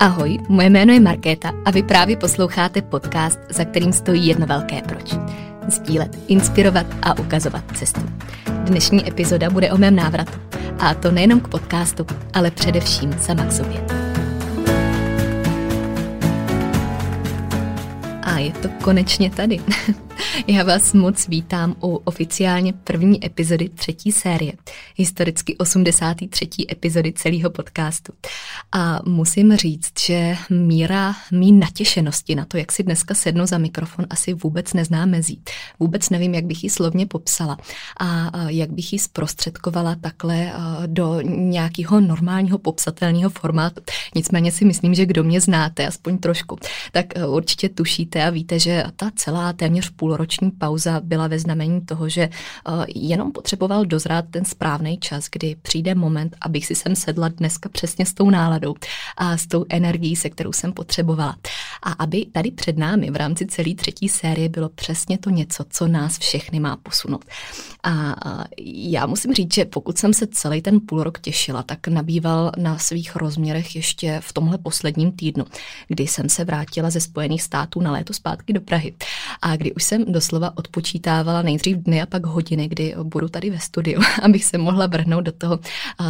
Ahoj, moje jméno je Markéta a vy právě posloucháte podcast, za kterým stojí jedno velké proč. Sdílet, inspirovat a ukazovat cestu. Dnešní epizoda bude o mém návratu. A to nejenom k podcastu, ale především sama k sobě. A je to konečně tady. Já vás moc vítám u oficiálně první epizody třetí série, historicky 83. epizody celého podcastu. A musím říct, že míra mý natěšenosti na to, jak si dneska sednu za mikrofon, asi vůbec nezná mezí. Vůbec nevím, jak bych ji slovně popsala a jak bych ji zprostředkovala takhle do nějakého normálního popsatelného formátu. Nicméně si myslím, že kdo mě znáte, aspoň trošku, tak určitě tušíte a víte, že ta celá téměř půlroční pauza byla ve znamení toho, že jenom potřeboval dozrát ten správný čas, kdy přijde moment, abych si sem sedla dneska přesně s tou náladou a s tou energií, se kterou jsem potřebovala. A aby tady před námi v rámci celé třetí série bylo přesně to něco, co nás všechny má posunout. A já musím říct, že pokud jsem se celý ten půl rok těšila, tak nabýval na svých rozměrech ještě v tomhle posledním týdnu, kdy jsem se vrátila ze Spojených států na léto zpátky do Prahy. A kdy už jsem doslova odpočítávala nejdřív dny a pak hodiny, kdy budu tady ve studiu, abych se mohla vrhnout do toho,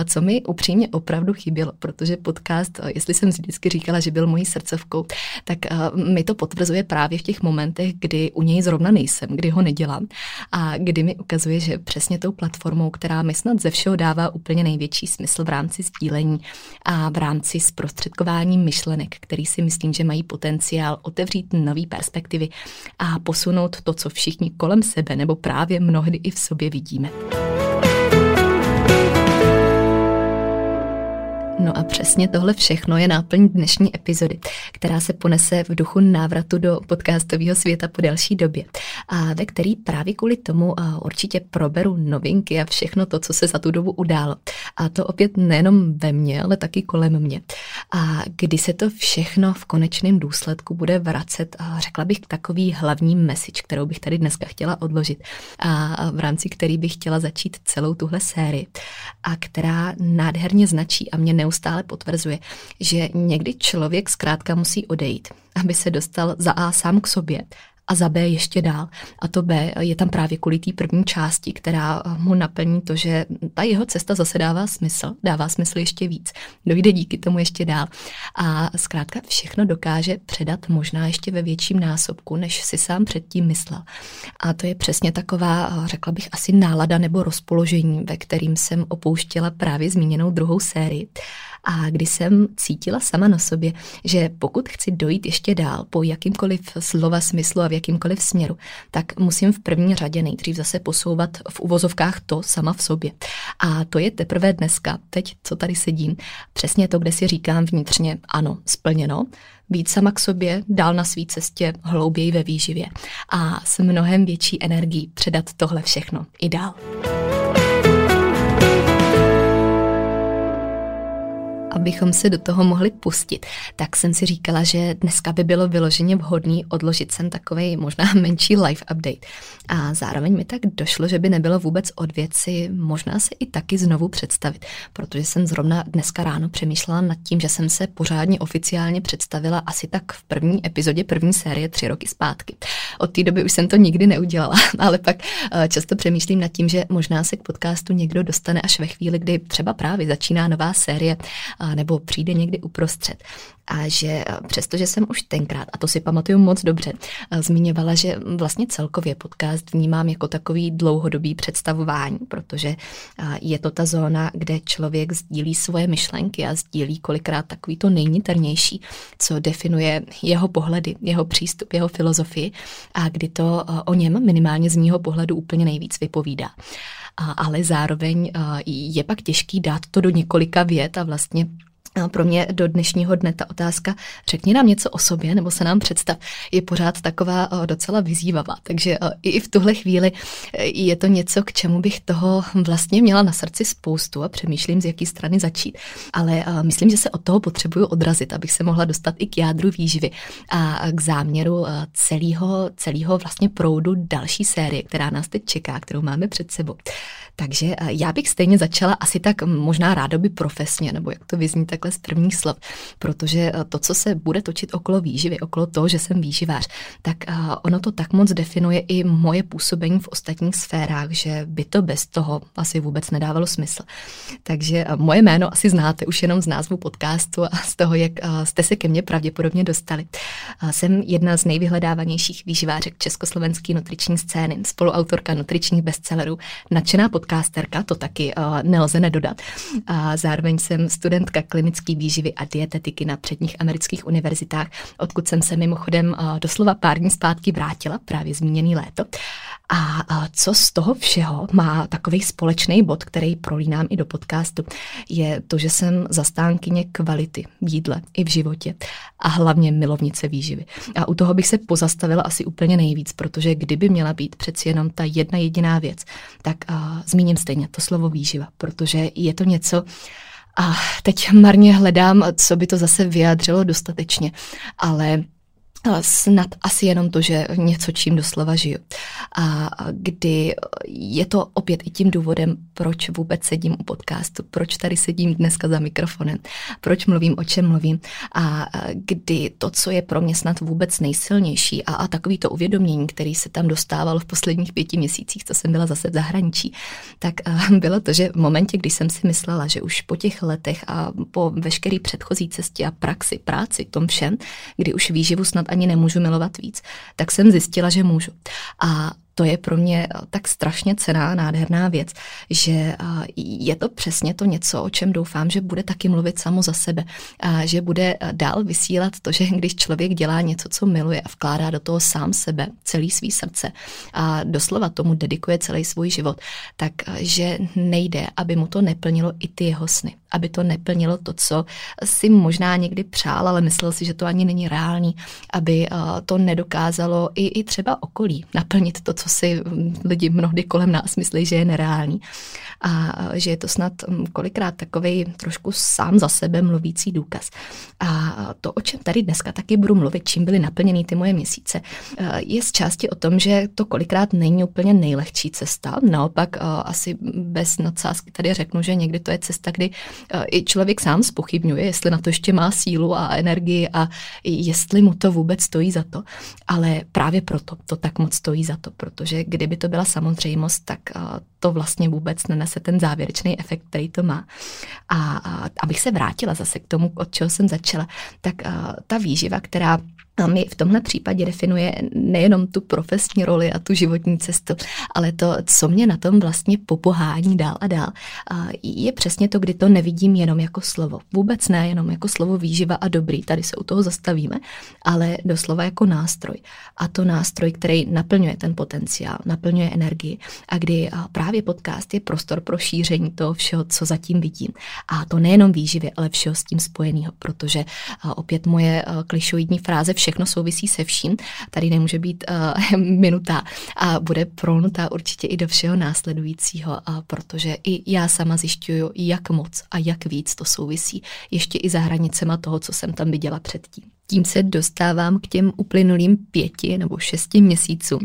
co mi upřímně opravdu chybělo, protože podcast, jestli jsem vždycky říkala, že byl mojí srdcovkou, tak mi to potvrzuje právě v těch momentech, kdy u něj zrovna nejsem, kdy ho nedělám a kdy mi ukazuje, že přesně tou platformou, která mi snad ze všeho dává úplně největší smysl v rámci sdílení a v rámci zprostředkování myšlenek, který si myslím, že mají potenciál otevřít nové perspektivy a posunout to, co všichni kolem sebe nebo právě mnohdy i v sobě vidíme. No a přesně tohle všechno je náplň dnešní epizody, která se ponese v duchu návratu do podcastového světa po delší době a ve který právě kvůli tomu určitě proberu novinky a všechno to, co se za tu dobu událo. A to opět nejenom ve mně, ale taky kolem mě. A kdy se to všechno v konečném důsledku bude vracet, řekla bych takový hlavní message, kterou bych tady dneska chtěla odložit a v rámci který bych chtěla začít celou tuhle sérii a která nádherně značí a mě neustále neustále potvrzuje, že někdy člověk zkrátka musí odejít, aby se dostal za A sám k sobě a za B ještě dál. A to B je tam právě kvůli té první části, která mu naplní to, že ta jeho cesta zase dává smysl, dává smysl ještě víc. Dojde díky tomu ještě dál. A zkrátka všechno dokáže předat možná ještě ve větším násobku, než si sám předtím myslel. A to je přesně taková, řekla bych, asi nálada nebo rozpoložení, ve kterým jsem opouštěla právě zmíněnou druhou sérii a kdy jsem cítila sama na sobě, že pokud chci dojít ještě dál po jakýmkoliv slova smyslu a v jakýmkoliv směru, tak musím v první řadě nejdřív zase posouvat v uvozovkách to sama v sobě. A to je teprve dneska, teď, co tady sedím, přesně to, kde si říkám vnitřně, ano, splněno, být sama k sobě, dál na své cestě, hlouběji ve výživě a s mnohem větší energií předat tohle všechno i dál. Abychom se do toho mohli pustit, tak jsem si říkala, že dneska by bylo vyloženě vhodný odložit sem takový možná menší live update. A zároveň mi tak došlo, že by nebylo vůbec od věci možná se i taky znovu představit, protože jsem zrovna dneska ráno přemýšlela nad tím, že jsem se pořádně oficiálně představila asi tak v první epizodě první série tři roky zpátky. Od té doby už jsem to nikdy neudělala, ale pak eh, často přemýšlím nad tím, že možná se k podcastu někdo dostane až ve chvíli, kdy třeba právě začíná nová série nebo přijde někdy uprostřed. A že přestože jsem už tenkrát, a to si pamatuju moc dobře, zmiňovala, že vlastně celkově podcast vnímám jako takový dlouhodobý představování, protože je to ta zóna, kde člověk sdílí svoje myšlenky a sdílí kolikrát takový to nejniternější, co definuje jeho pohledy, jeho přístup, jeho filozofii a kdy to o něm minimálně z mýho pohledu úplně nejvíc vypovídá. Ale zároveň je pak těžký dát to do několika vět a vlastně pro mě do dnešního dne ta otázka, řekni nám něco o sobě nebo se nám představ, je pořád taková docela vyzývavá. Takže i v tuhle chvíli e, je to něco, k čemu bych toho vlastně měla na srdci spoustu a přemýšlím, z jaký strany začít. Ale myslím, že se od toho potřebuju odrazit, abych se mohla dostat i k jádru výživy a k záměru celého, celého vlastně proudu další série, která nás teď čeká, kterou máme před sebou. Takže já bych stejně začala asi tak možná rádoby profesně, nebo jak to vyzní takhle z prvních slov, protože to, co se bude točit okolo výživy, okolo toho, že jsem výživář, tak ono to tak moc definuje i moje působení v ostatních sférách, že by to bez toho asi vůbec nedávalo smysl. Takže moje jméno asi znáte už jenom z názvu podcastu a z toho, jak jste se ke mně pravděpodobně dostali. Jsem jedna z nejvyhledávanějších výživářek československé nutriční scény, spoluautorka nutričních bestsellerů, nadšená podcasterka, to taky nelze nedodat. A zároveň jsem studentka klinické výživy a dietetiky na předních amerických univerzitách, odkud jsem se mimochodem doslova pár dní zpátky vrátila, právě zmíněný léto. A co z toho všeho má takový společný bod, který prolínám i do podcastu, je to, že jsem zastánkyně kvality v jídle i v životě a hlavně milovnice výživy. A u toho bych se pozastavila asi úplně nejvíc, protože kdyby měla být přeci jenom ta jedna jediná věc, tak uh, zmíním stejně to slovo výživa, protože je to něco, a teď marně hledám, co by to zase vyjádřilo dostatečně, ale snad asi jenom to, že něco čím doslova žiju. A kdy je to opět i tím důvodem, proč vůbec sedím u podcastu, proč tady sedím dneska za mikrofonem, proč mluvím, o čem mluvím a kdy to, co je pro mě snad vůbec nejsilnější a, a takový to uvědomění, který se tam dostávalo v posledních pěti měsících, co jsem byla zase v zahraničí, tak bylo to, že v momentě, kdy jsem si myslela, že už po těch letech a po veškeré předchozí cestě a praxi, práci, tom všem, kdy už výživu snad ani nemůžu milovat víc, tak jsem zjistila, že můžu. A to je pro mě eh, tak strašně cená, nádherná věc, že eh, je to přesně to něco, o čem doufám, že bude taky mluvit samo za sebe. A že bude eh, dál vysílat to, že když člověk dělá něco, co miluje a vkládá do toho sám sebe, celý svý srdce a doslova tomu dedikuje celý svůj život, tak že nejde, aby mu to neplnilo i ty jeho sny. Aby to neplnilo to, co si možná někdy přál, ale myslel si, že to ani není reálný, aby to nedokázalo i, i třeba okolí naplnit to, co si lidi mnohdy kolem nás myslí, že je nereální. A že je to snad kolikrát takový trošku sám za sebe mluvící důkaz. A to, o čem tady dneska taky budu mluvit, čím byly naplněny ty moje měsíce, je z části o tom, že to kolikrát není úplně nejlehčí cesta. Naopak asi bez nadsázky tady řeknu, že někdy to je cesta, kdy i člověk sám spochybňuje, jestli na to ještě má sílu a energii a jestli mu to vůbec stojí za to. Ale právě proto to tak moc stojí za to, protože kdyby to byla samozřejmost, tak to vlastně vůbec nenese ten závěrečný efekt, který to má. A, abych se vrátila zase k tomu, od čeho jsem začala, tak ta výživa, která mi v tomhle případě definuje nejenom tu profesní roli a tu životní cestu, ale to, co mě na tom vlastně popohání dál a dál, je přesně to, kdy to nevidím jenom jako slovo. Vůbec ne jenom jako slovo výživa a dobrý, tady se u toho zastavíme, ale doslova jako nástroj. A to nástroj, který naplňuje ten potenciál, naplňuje energii a kdy právě podcast je prostor pro šíření toho všeho, co zatím vidím. A to nejenom výživě, ale všeho s tím spojeného, protože opět moje klišoidní fráze vše všechno souvisí se vším. Tady nemůže být uh, minuta a bude prolnutá určitě i do všeho následujícího, uh, protože i já sama zjišťuju, jak moc a jak víc to souvisí ještě i za hranicema toho, co jsem tam viděla předtím. Tím se dostávám k těm uplynulým pěti nebo šesti měsícům,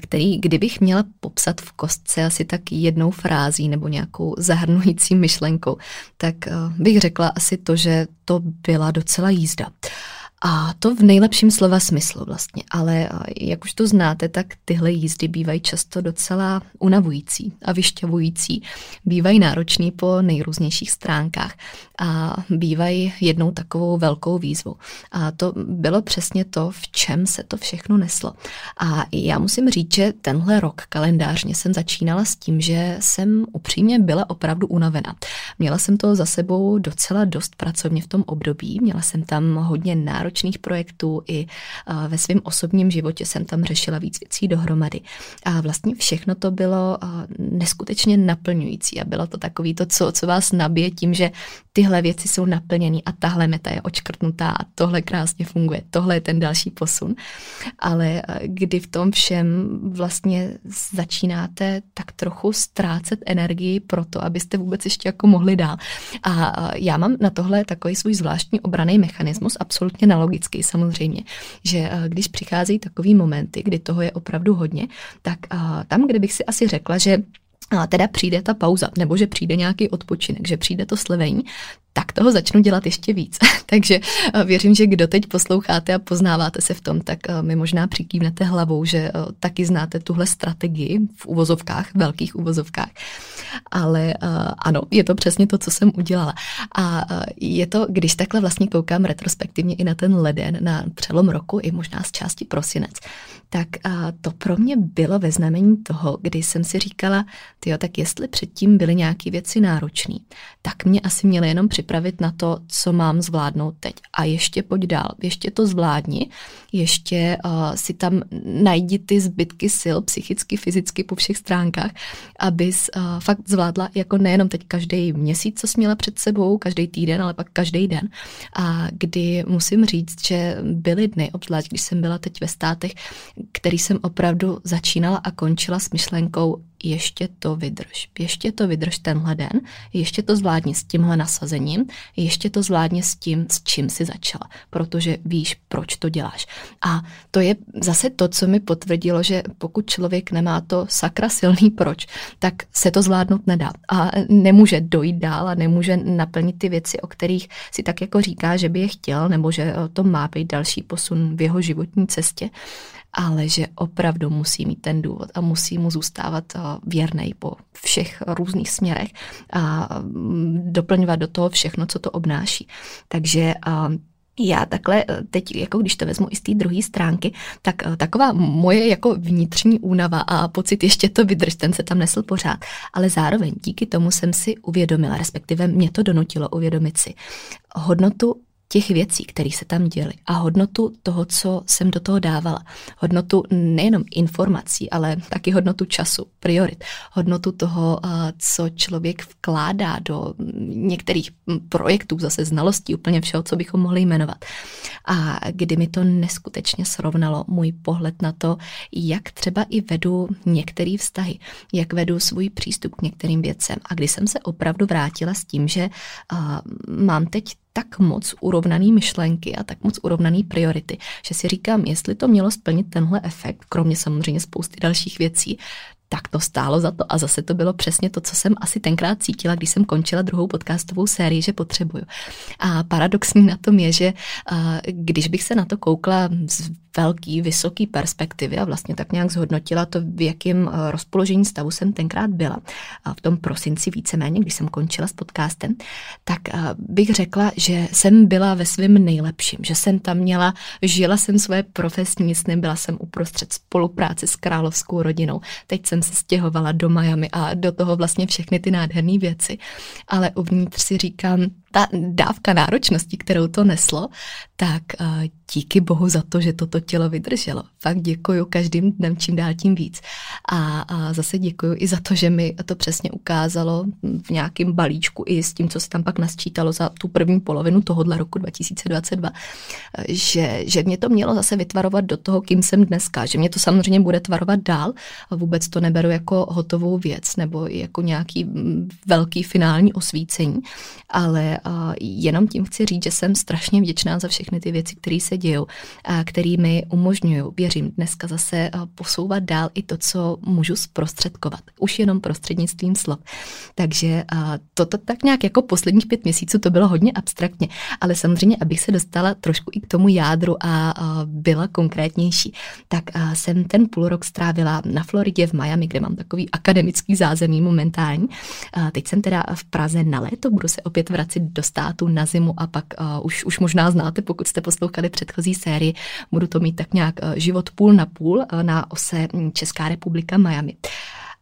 který, kdybych měla popsat v kostce asi tak jednou frází nebo nějakou zahrnující myšlenkou, tak bych řekla asi to, že to byla docela jízda. A to v nejlepším slova smyslu vlastně, ale jak už to znáte, tak tyhle jízdy bývají často docela unavující a vyšťavující, bývají náročný po nejrůznějších stránkách a bývají jednou takovou velkou výzvou. A to bylo přesně to, v čem se to všechno neslo. A já musím říct, že tenhle rok kalendářně jsem začínala s tím, že jsem upřímně byla opravdu unavena. Měla jsem to za sebou docela dost pracovně v tom období, měla jsem tam hodně náročných náročných projektů, i ve svém osobním životě jsem tam řešila víc věcí dohromady. A vlastně všechno to bylo neskutečně naplňující a bylo to takový to, co, co vás nabije tím, že tyhle věci jsou naplněné a tahle meta je očkrtnutá a tohle krásně funguje, tohle je ten další posun. Ale kdy v tom všem vlastně začínáte tak trochu ztrácet energii pro to, abyste vůbec ještě jako mohli dál. A já mám na tohle takový svůj zvláštní obraný mechanismus, absolutně nelogický samozřejmě, že když přicházejí takový momenty, kdy toho je opravdu hodně, tak tam, kde bych si asi řekla, že a teda přijde ta pauza, nebo že přijde nějaký odpočinek, že přijde to slevení, tak toho začnu dělat ještě víc. Takže eh, věřím, že kdo teď posloucháte a poznáváte se v tom, tak eh, mi možná přikývnete hlavou, že eh, taky znáte tuhle strategii v uvozovkách, velkých uvozovkách. Ale ano, je to přesně to, co jsem udělala. A je to, když takhle vlastně koukám retrospektivně i na ten leden, na přelom roku, i možná z části prosinec, tak to pro mě bylo ve znamení toho, kdy jsem si říkala, tyjo, tak jestli předtím byly nějaké věci náročné, tak mě asi měly jenom připravit na to, co mám zvládnout teď. A ještě pojď dál, ještě to zvládni, ještě uh, si tam najdi ty zbytky sil psychicky, fyzicky po všech stránkách, abys uh, fakt zvládla jako nejenom teď každý měsíc, co jsi měla před sebou, každý týden, ale pak každý den. A kdy musím říct, že byly dny, obzvlášť když jsem byla teď ve státech, který jsem opravdu začínala a končila s myšlenkou, ještě to vydrž, ještě to vydrž tenhle den, ještě to zvládni s tímhle nasazením, ještě to zvládni s tím, s čím si začala, protože víš, proč to děláš. A to je zase to, co mi potvrdilo, že pokud člověk nemá to sakra silný proč, tak se to zvládnout nedá. A nemůže dojít dál a nemůže naplnit ty věci, o kterých si tak jako říká, že by je chtěl, nebo že to má být další posun v jeho životní cestě ale že opravdu musí mít ten důvod a musí mu zůstávat eh, věrný po všech různých směrech a mm, doplňovat do toho všechno, co to obnáší. Takže eh, já takhle eh, teď, jako když to vezmu i z té druhé stránky, tak taková moje jako vnitřní únava a pocit ještě to vydrž, ten se tam nesl pořád. Ale zároveň díky tomu jsem si uvědomila, respektive mě to donutilo uvědomit si hodnotu těch věcí, které se tam děly a hodnotu toho, co jsem do toho dávala. Hodnotu nejenom informací, ale taky hodnotu času, priorit. Hodnotu toho, co člověk vkládá do některých projektů, zase znalostí, úplně všeho, co bychom mohli jmenovat. A kdy mi to neskutečně srovnalo můj pohled na to, jak třeba i vedu některé vztahy, jak vedu svůj přístup k některým věcem. A kdy jsem se opravdu vrátila s tím, že mám teď tak moc urovnaný myšlenky a tak moc urovnaný priority, že si říkám, jestli to mělo splnit tenhle efekt, kromě samozřejmě spousty dalších věcí, tak to stálo za to. A zase to bylo přesně to, co jsem asi tenkrát cítila, když jsem končila druhou podcastovou sérii, že potřebuju. A paradoxní na tom je, že když bych se na to koukla z velký, vysoký perspektivy a vlastně tak nějak zhodnotila to, v jakém rozpoložení stavu jsem tenkrát byla, v tom prosinci víceméně, když jsem končila s podcastem, tak bych řekla, že jsem byla ve svém nejlepším, že jsem tam měla, žila jsem své profesní sny, byla jsem uprostřed spolupráce s královskou rodinou. Teď jsem jsem se stěhovala do Miami a do toho vlastně všechny ty nádherné věci. Ale uvnitř si říkám, ta dávka náročnosti, kterou to neslo, tak díky bohu za to, že toto tělo vydrželo. Fakt děkuju každým dnem čím dál tím víc. A, a zase děkuju i za to, že mi to přesně ukázalo v nějakém balíčku i s tím, co se tam pak nasčítalo za tu první polovinu tohohle roku 2022, že, že mě to mělo zase vytvarovat do toho, kým jsem dneska, že mě to samozřejmě bude tvarovat dál. Vůbec to neberu jako hotovou věc nebo jako nějaký velký finální osvícení, ale jenom tím chci říct, že jsem strašně vděčná za všechny ty věci, které se dějou, a které mi umožňují, věřím, dneska zase posouvat dál i to, co můžu zprostředkovat. Už jenom prostřednictvím slov. Takže toto tak nějak jako posledních pět měsíců to bylo hodně abstraktně, ale samozřejmě, abych se dostala trošku i k tomu jádru a byla konkrétnější, tak jsem ten půl rok strávila na Floridě v Miami, kde mám takový akademický zázemí momentální. Teď jsem teda v Praze na léto, budu se opět vracet do státu na zimu a pak už, už možná znáte, pokud jste poslouchali předchozí sérii, budu to mít tak nějak uh, život půl na půl uh, na ose hm, Česká republika Miami.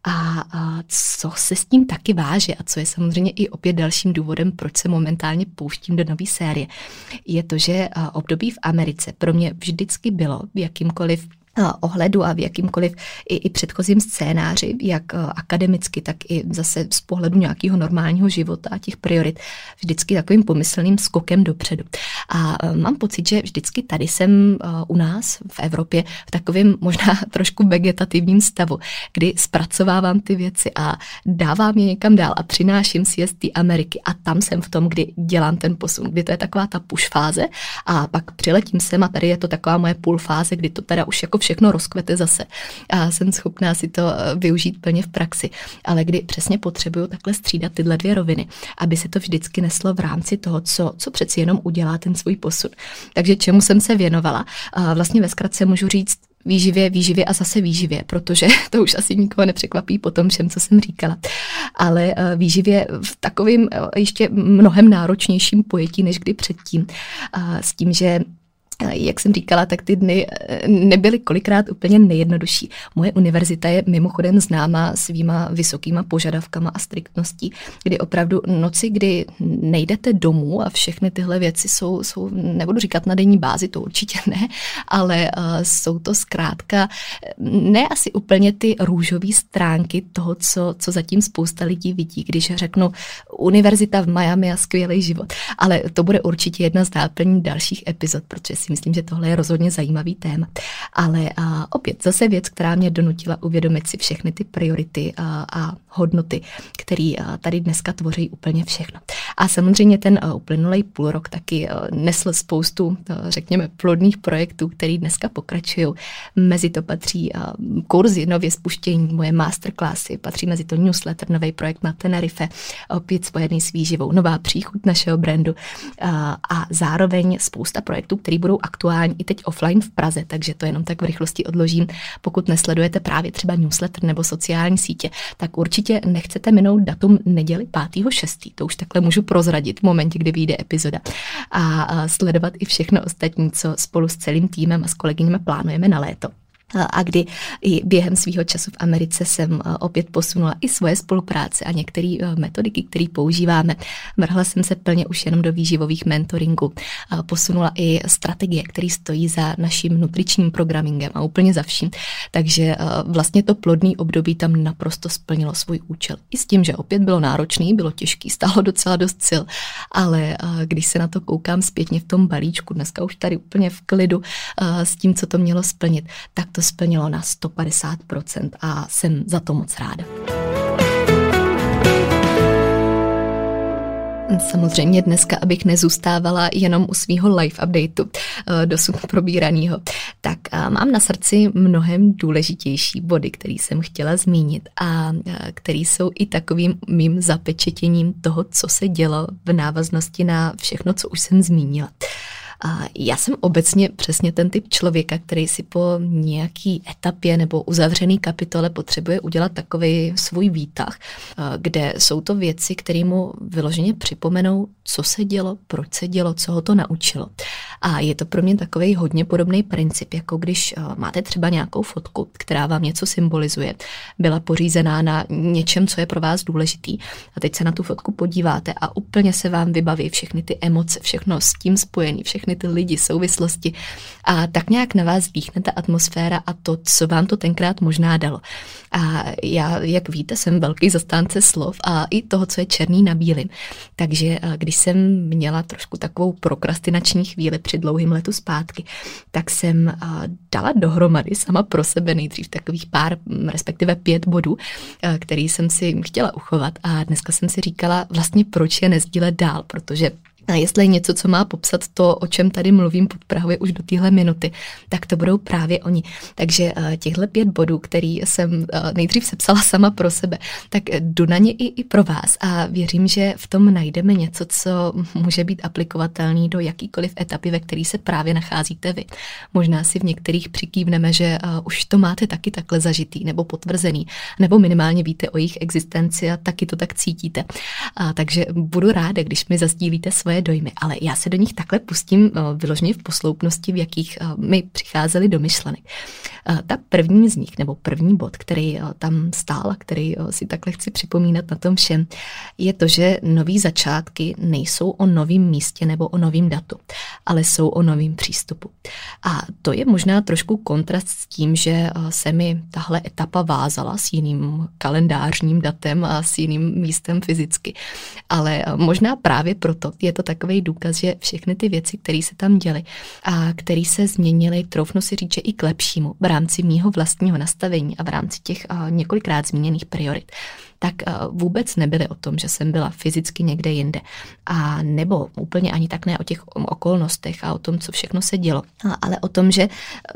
A, co se s tím taky váže a co je samozřejmě i opět dalším důvodem, proč se momentálně pouštím do nové série, je to, že období v Americe pro mě vždycky bylo jakýmkoliv ohledu a v jakýmkoliv i, i předchozím scénáři, jak eh, akademicky, tak i zase z pohledu nějakého normálního života a těch priorit, vždycky takovým pomyslným skokem dopředu. A eh, mám pocit, že vždycky tady jsem eh, u nás v Evropě v takovém možná trošku vegetativním stavu, kdy zpracovávám ty věci a dávám je někam dál a přináším si je z té Ameriky a tam jsem v tom, kdy dělám ten posun, kdy to je taková ta push fáze a pak přiletím sem a tady je to taková moje půl fáze, kdy to teda už jako všechno rozkvete zase a jsem schopná si to eh, využít plně v praxi. Ale kdy přesně potřebuju takhle střídat tyhle dvě roviny, aby se to vždycky neslo v rámci toho, co, co přeci jenom udělá ten svůj posun. Takže čemu jsem se věnovala? Vlastně ve zkratce můžu říct, výživě, výživě a zase výživě, protože to už asi nikoho nepřekvapí po tom všem, co jsem říkala. Ale eh, výživě v takovém eh, ještě mnohem náročnějším pojetí, než kdy předtím. S tím, že jak jsem říkala, tak ty dny eh, nebyly kolikrát úplně nejjednodušší. Moje univerzita je mimochodem známá svýma vysokýma požadavkama a striktností, kdy opravdu noci, kdy nejdete domů a všechny tyhle věci jsou, jsou nebudu říkat na denní bázi, to určitě ne, ale uh, jsou to zkrátka ne asi úplně ty růžové stránky toho, co, co zatím spousta lidí vidí, když řeknu univerzita v Miami a skvělý život. Ale to bude určitě jedna z náplní dalších epizod, protože si myslím, že tohle je rozhodně zajímavý téma. Ale a opět zase věc, která mě donutila uvědomit si všechny ty priority a, a hodnoty, které tady dneska tvoří úplně všechno. A samozřejmě ten uplynulý půl rok taky nesl spoustu, řekněme, plodných projektů, které dneska pokračují. Mezi to patří kurzy, nově spuštění, moje masterclassy, patří mezi to newsletter, nový projekt na Tenerife, opět spojený s výživou, nová příchuť našeho brandu a zároveň spousta projektů, které budou aktuální i teď offline v Praze, takže to jenom tak v rychlosti odložím. Pokud nesledujete právě třeba newsletter nebo sociální sítě, tak určitě nechcete minout datum neděli 5.6. To už takhle můžu prozradit v momentě, kdy vyjde epizoda. A sledovat i všechno ostatní, co spolu s celým týmem a s kolegyněmi plánujeme na léto a kdy i během svého času v Americe jsem opět posunula i svoje spolupráce a některé metodiky, které používáme. Vrhla jsem se plně už jenom do výživových mentoringů. Posunula i strategie, které stojí za naším nutričním programmingem a úplně za vším. Takže vlastně to plodný období tam naprosto splnilo svůj účel. I s tím, že opět bylo náročný, bylo těžký, stálo docela dost sil, ale když se na to koukám zpětně v tom balíčku, dneska už tady úplně v klidu s tím, co to mělo splnit, tak to splnilo na 150% a jsem za to moc ráda. Samozřejmě dneska, abych nezůstávala jenom u svého live updateu eh, dosud probíraného, tak eh, mám na srdci mnohem důležitější body, který jsem chtěla zmínit a eh, který jsou i takovým mým zapečetěním toho, co se dělo v návaznosti na všechno, co už jsem zmínila. A já jsem obecně přesně ten typ člověka, který si po nějaký etapě nebo uzavřený kapitole potřebuje udělat takový svůj výtah, kde jsou to věci, které mu vyloženě připomenou, co se dělo, proč se dělo, co ho to naučilo. A je to pro mě takový hodně podobný princip, jako když máte třeba nějakou fotku, která vám něco symbolizuje, byla pořízená na něčem, co je pro vás důležitý. A teď se na tu fotku podíváte a úplně se vám vybaví všechny ty emoce, všechno s tím spojené, všechny všechny ty lidi, souvislosti a tak nějak na vás dýchne ta atmosféra a to, co vám to tenkrát možná dalo. A já, jak víte, jsem velký zastánce slov a i toho, co je černý na bílým. Takže když jsem měla trošku takovou prokrastinační chvíli při dlouhým letu zpátky, tak jsem dala dohromady sama pro sebe nejdřív takových pár, respektive pět bodů, který jsem si chtěla uchovat a dneska jsem si říkala vlastně, proč je nezdílet dál, protože a jestli je něco, co má popsat to, o čem tady mluvím pod Prahově už do téhle minuty, tak to budou právě oni. Takže eh, těchto pět bodů, který jsem eh, nejdřív sepsala sama pro sebe, tak jdu na ně i, i pro vás a věřím, že v tom najdeme něco, co může být aplikovatelný do jakýkoliv etapy, ve které se právě nacházíte vy. Možná si v některých přikývneme, že uh, už to máte taky takhle zažitý nebo potvrzený, nebo minimálně víte o jejich existenci a taky to tak cítíte. Uh, takže budu ráda, když mi zazdílíte svoje svoje dojmy, ale já se do nich takhle pustím eh, vyloženě v posloupnosti, v jakých eh, mi přicházely do myšlenek. Ta první z nich, nebo první bod, který tam stál a který si takhle chci připomínat na tom všem, je to, že nový začátky nejsou o novém místě nebo o novém datu, ale jsou o novém přístupu. A to je možná trošku kontrast s tím, že se mi tahle etapa vázala s jiným kalendářním datem a s jiným místem fyzicky. Ale možná právě proto je to takový důkaz, že všechny ty věci, které se tam děly a které se změnily, troufnu si říct, že i k lepšímu v rámci mýho vlastního nastavení a v rámci těch několikrát zmíněných priorit, tak vůbec nebyly o tom, že jsem byla fyzicky někde jinde. A nebo úplně ani tak ne o těch okolnostech a o tom, co všechno se dělo, ale o tom, že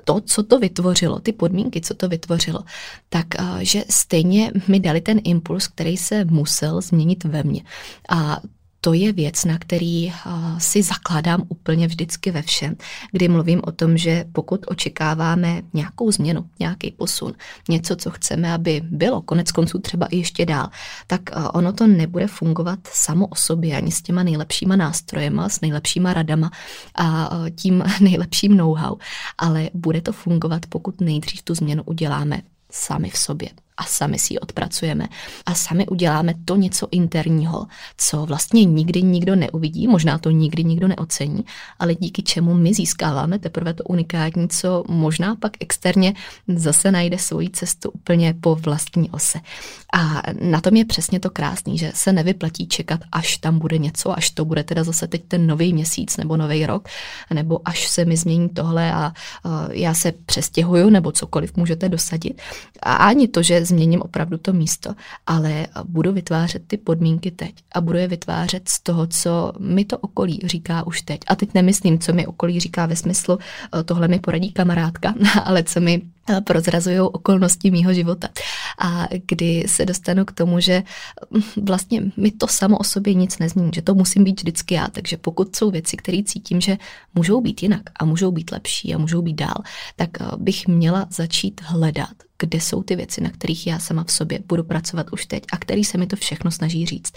to, co to vytvořilo, ty podmínky, co to vytvořilo, tak že stejně mi dali ten impuls, který se musel změnit ve mně. A to je věc, na který si zakládám úplně vždycky ve všem, kdy mluvím o tom, že pokud očekáváme nějakou změnu, nějaký posun, něco, co chceme, aby bylo konec konců třeba i ještě dál, tak ono to nebude fungovat samo o sobě ani s těma nejlepšíma nástrojema, s nejlepšíma radama a tím nejlepším know-how, ale bude to fungovat, pokud nejdřív tu změnu uděláme sami v sobě a sami si ji odpracujeme a sami uděláme to něco interního, co vlastně nikdy nikdo neuvidí, možná to nikdy nikdo neocení, ale díky čemu my získáváme teprve to unikátní, co možná pak externě zase najde svoji cestu úplně po vlastní ose. A na tom je přesně to krásný, že se nevyplatí čekat, až tam bude něco, až to bude teda zase teď ten nový měsíc nebo nový rok, nebo až se mi změní tohle a já se přestěhuju, nebo cokoliv můžete dosadit. A ani to, že změním opravdu to místo, ale budu vytvářet ty podmínky teď a budu je vytvářet z toho, co mi to okolí říká už teď. A teď nemyslím, co mi okolí říká ve smyslu, eh, tohle mi poradí kamarádka, ale co mi prozrazují okolnosti mýho života. A kdy se dostanu k tomu, že hm, vlastně mi to samo o sobě nic nezmění, že to musím být vždycky já. Takže pokud jsou věci, které cítím, že můžou být jinak a můžou být lepší a můžou být dál, tak eh, bych měla začít hledat kde jsou ty věci, na kterých já sama v sobě budu pracovat už teď a který se mi to všechno snaží říct.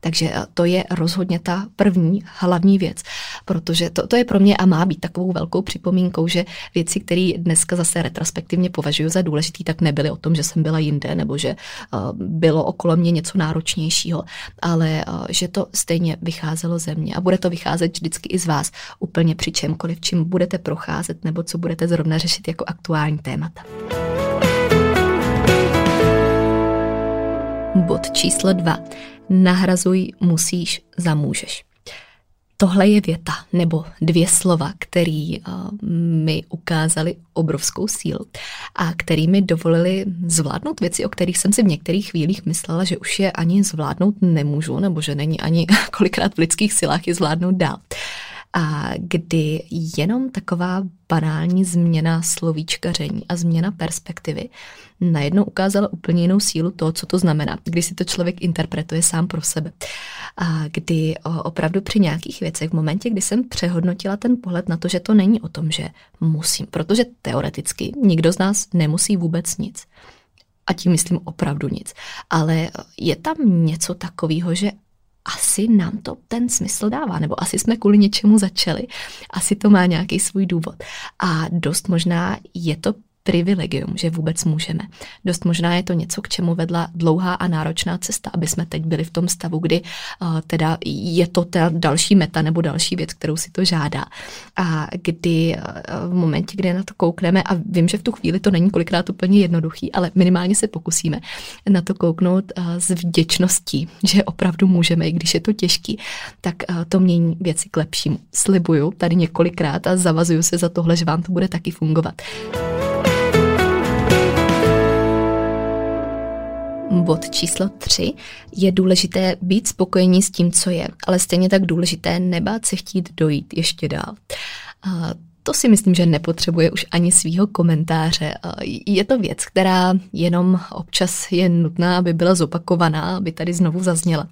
Takže eh, to je rozhodně ta první hlavní věc, protože to, to je pro mě a má být takovou velkou připomínkou, že věci, které dneska zase retrospektivně považuji za důležitý, tak nebyly o tom, že jsem byla jinde nebo že uh, bylo okolo mě něco náročnějšího, ale uh, že to stejně vycházelo ze mě a bude to vycházet vždycky i z vás úplně při čemkoliv, čím budete procházet nebo co budete zrovna řešit jako aktuální témata. Bod číslo dva. Nahrazuj musíš za můžeš. Tohle je věta nebo dvě slova, který uh, mi ukázali obrovskou sílu a který mi dovolili zvládnout věci, o kterých jsem si v některých chvílích myslela, že už je ani zvládnout nemůžu, nebo že není ani kolikrát v lidských silách je zvládnout dál a kdy jenom taková banální změna slovíčkaření a změna perspektivy najednou ukázala úplně jinou sílu toho, co to znamená, kdy si to člověk interpretuje sám pro sebe. A kdy opravdu při nějakých věcech, v momentě, kdy jsem přehodnotila ten pohled na to, že to není o tom, že musím, protože teoreticky nikdo z nás nemusí vůbec nic. A tím myslím opravdu nic. Ale je tam něco takového, že asi nám to ten smysl dává, nebo asi jsme kvůli něčemu začali, asi to má nějaký svůj důvod. A dost možná je to privilegium, že vůbec můžeme. Dost možná je to něco, k čemu vedla dlouhá a náročná cesta, aby jsme teď byli v tom stavu, kdy uh, teda je to ta další meta nebo další věc, kterou si to žádá. A kdy uh, v momentě, kdy na to koukneme, a vím, že v tu chvíli to není kolikrát úplně jednoduchý, ale minimálně se pokusíme na to kouknout uh, s vděčností, že opravdu můžeme, i když je to těžký, tak uh, to mění věci k lepšímu. Slibuju tady několikrát a zavazuju se za tohle, že vám to bude taky fungovat. Bod číslo tři je důležité být spokojení s tím, co je, ale stejně tak důležité nebát se chtít dojít ještě dál. A to si myslím, že nepotřebuje už ani svýho komentáře. Je to věc, která jenom občas je nutná, aby byla zopakovaná, aby tady znovu zazněla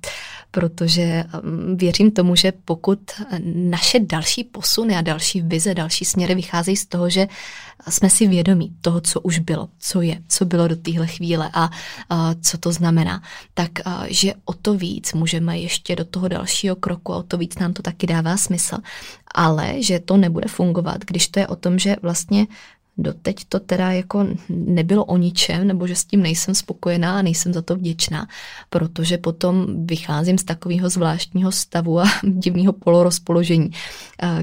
protože um, věřím tomu, že pokud naše další posuny a další vize, další směry vycházejí z toho, že jsme si vědomí toho, co už bylo, co je, co bylo do téhle chvíle a, a co to znamená, tak a, že o to víc můžeme ještě do toho dalšího kroku a o to víc nám to taky dává smysl. Ale že to nebude fungovat, když to je o tom, že vlastně doteď to teda jako nebylo o ničem, nebo že s tím nejsem spokojená a nejsem za to vděčná, protože potom vycházím z takového zvláštního stavu a divného polorozpoložení,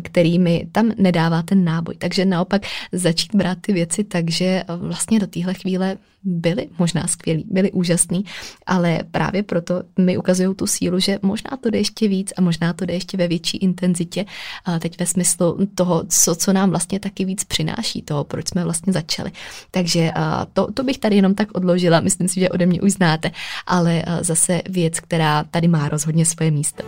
který mi tam nedává ten náboj. Takže naopak začít brát ty věci tak, že vlastně do téhle chvíle byli možná skvělí, byli úžasní, ale právě proto mi ukazují tu sílu, že možná to jde ještě víc a možná to jde ještě ve větší intenzitě. Teď ve smyslu toho, co, co nám vlastně taky víc přináší, toho, proč jsme vlastně začali. Takže to, to bych tady jenom tak odložila, myslím si, že ode mě už znáte, ale zase věc, která tady má rozhodně svoje místo.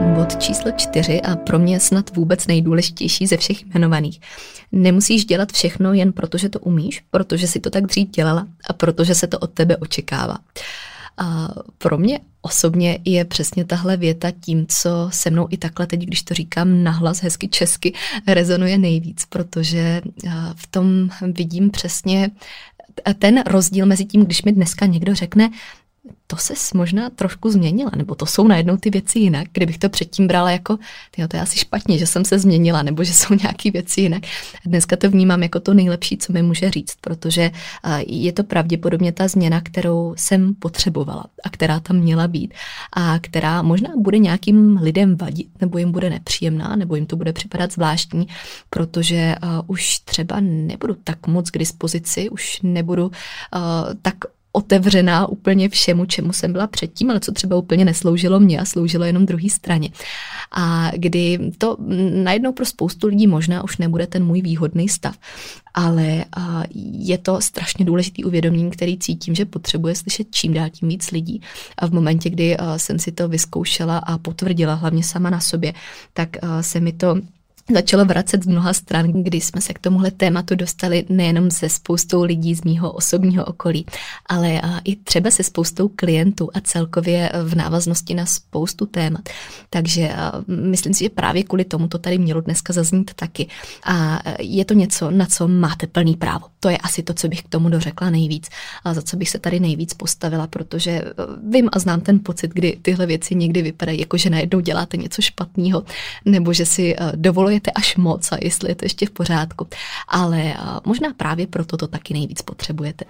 Bod číslo čtyři a pro mě snad vůbec nejdůležitější ze všech jmenovaných. Nemusíš dělat všechno jen proto, že to umíš, protože si to tak dřív dělala a protože se to od tebe očekává. A pro mě osobně je přesně tahle věta tím, co se mnou i takhle teď, když to říkám nahlas hezky česky, rezonuje nejvíc, protože v tom vidím přesně ten rozdíl mezi tím, když mi dneska někdo řekne, to se možná trošku změnila, nebo to jsou najednou ty věci jinak, kdybych to předtím brala jako, tyjo, to je asi špatně, že jsem se změnila, nebo že jsou nějaké věci jinak. Dneska to vnímám jako to nejlepší, co mi může říct, protože je to pravděpodobně ta změna, kterou jsem potřebovala a která tam měla být a která možná bude nějakým lidem vadit, nebo jim bude nepříjemná, nebo jim to bude připadat zvláštní, protože už třeba nebudu tak moc k dispozici, už nebudu tak otevřená úplně všemu, čemu jsem byla předtím, ale co třeba úplně nesloužilo mě a sloužilo jenom druhé straně. A kdy to najednou pro spoustu lidí možná už nebude ten můj výhodný stav, ale je to strašně důležitý uvědomění, který cítím, že potřebuje slyšet čím dál tím víc lidí. A v momentě, kdy jsem si to vyzkoušela a potvrdila hlavně sama na sobě, tak se mi to začalo vracet z mnoha stran, kdy jsme se k tomuhle tématu dostali nejenom se spoustou lidí z mýho osobního okolí, ale i třeba se spoustou klientů a celkově v návaznosti na spoustu témat. Takže myslím si, že právě kvůli tomu to tady mělo dneska zaznít taky. A je to něco, na co máte plný právo. To je asi to, co bych k tomu dořekla nejvíc a za co bych se tady nejvíc postavila, protože e, vím a znám ten pocit, kdy tyhle věci někdy vypadají jako, že najednou děláte něco špatného, nebo že si e, dovolujete milujete až moc a jestli je to ještě v pořádku. Ale možná právě proto to taky nejvíc potřebujete.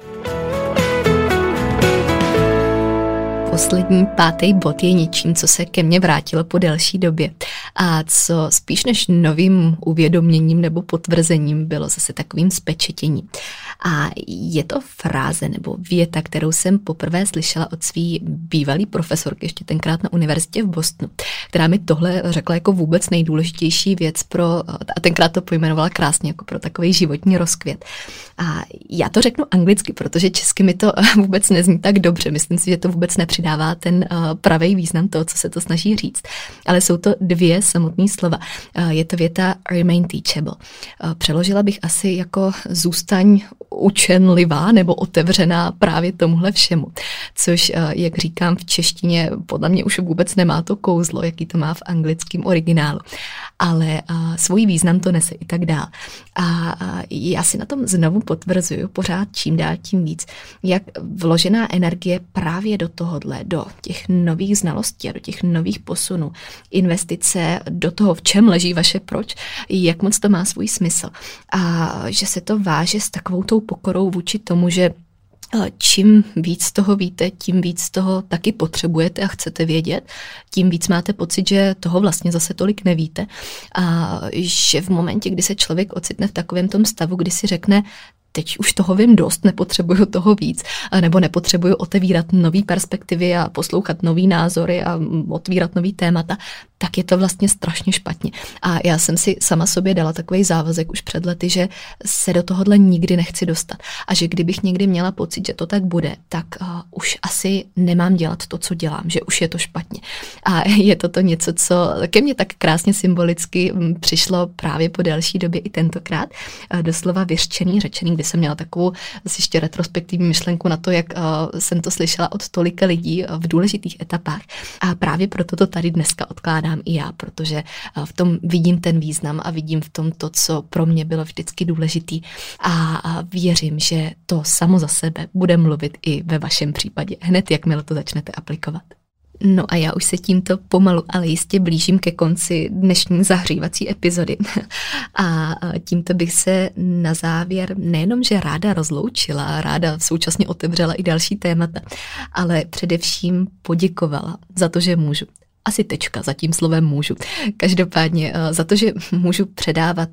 Poslední pátý bod je něčím, co se ke mně vrátilo po delší době a co spíš než novým uvědoměním nebo potvrzením bylo zase takovým spečetěním. A je to fráze nebo věta, kterou jsem poprvé slyšela od svý bývalý profesorky, ještě tenkrát na univerzitě v Bostonu, která mi tohle řekla jako vůbec nejdůležitější věc pro, a tenkrát to pojmenovala krásně jako pro takový životní rozkvět. A já to řeknu anglicky, protože česky mi to vůbec nezní tak dobře. Myslím si, že to vůbec nepřidává ten uh, pravý význam toho, co se to snaží říct. Ale jsou to dvě samotné slova. Uh, je to věta remain teachable. Uh, přeložila bych asi jako zůstaň učenlivá nebo otevřená právě tomuhle všemu. Což, jak říkám v češtině, podle mě už vůbec nemá to kouzlo, jaký to má v anglickém originálu. Ale svůj význam to nese i tak dál. A já si na tom znovu potvrzuju pořád čím dál tím víc, jak vložená energie právě do tohohle, do těch nových znalostí a do těch nových posunů, investice do toho, v čem leží vaše proč, jak moc to má svůj smysl. A že se to váže s takovou tou pokorou vůči tomu, že Čím víc toho víte, tím víc toho taky potřebujete a chcete vědět, tím víc máte pocit, že toho vlastně zase tolik nevíte. A že v momentě, kdy se člověk ocitne v takovém tom stavu, kdy si řekne, teď už toho vím dost, nepotřebuju toho víc, nebo nepotřebuju otevírat nové perspektivy a poslouchat nový názory a otvírat nový témata, tak je to vlastně strašně špatně. A já jsem si sama sobě dala takový závazek už před lety, že se do tohohle nikdy nechci dostat. A že kdybych někdy měla pocit, že to tak bude, tak uh, už asi nemám dělat to, co dělám, že už je to špatně. A je to to něco, co ke mně tak krásně symbolicky přišlo právě po delší době i tentokrát. Uh, doslova vyřčený, řečený, kdy jsem měla takovou ještě retrospektivní myšlenku na to, jak uh, jsem to slyšela od tolika lidí v důležitých etapách. A právě proto to tady dneska odkládám dělám i já, protože eh, v tom vidím ten význam a vidím v tom to, co pro mě bylo vždycky důležitý a věřím, že to samo za sebe bude mluvit i ve vašem případě, hned jakmile to začnete aplikovat. No a já už se tímto pomalu, ale jistě blížím ke konci dnešní zahřívací epizody. A tímto bych se na závěr nejenom, že ráda rozloučila, ráda současně otevřela i další témata, ale především poděkovala za to, že můžu asi tečka za tím slovem můžu. Každopádně eh, za to, že můžu předávat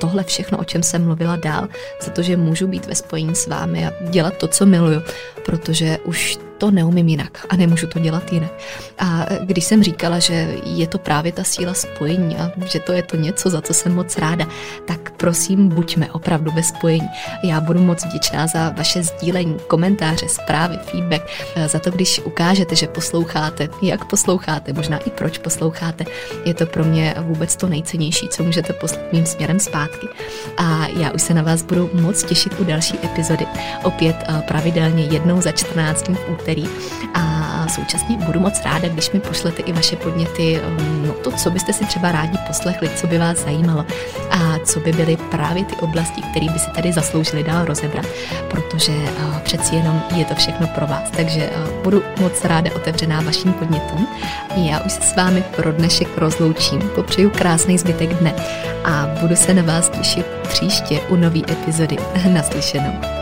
tohle všechno, o čem jsem mluvila dál, za to, že můžu být ve spojení s vámi a dělat to, co miluju, protože už to neumím jinak a nemůžu to dělat jinak. A když jsem říkala, že je to právě ta síla spojení a že to je to něco, za co jsem moc ráda, tak prosím, buďme opravdu ve spojení. Já budu moc vděčná za vaše sdílení, komentáře, zprávy, feedback, za to, když ukážete, že posloucháte, jak posloucháte, možná i proč posloucháte. Je to pro mě vůbec to nejcennější, co můžete poslat mým směrem zpátky. A já už se na vás budu moc těšit u další epizody. Opět eh, pravidelně jednou za 14 dní v úterý úterý a současně budu moc ráda, když mi pošlete i vaše podněty, um, no to, co byste si třeba rádi poslechli, co by vás zajímalo a co by byly právě ty oblasti, které by si tady zasloužili dál rozebrat, protože uh, přeci jenom je to všechno pro vás, takže uh, budu moc ráda otevřená vašim podnětům. Já už se s vámi pro dnešek rozloučím, popřeju krásný zbytek dne a budu se na vás těšit příště u nové epizody. Naslyšenou.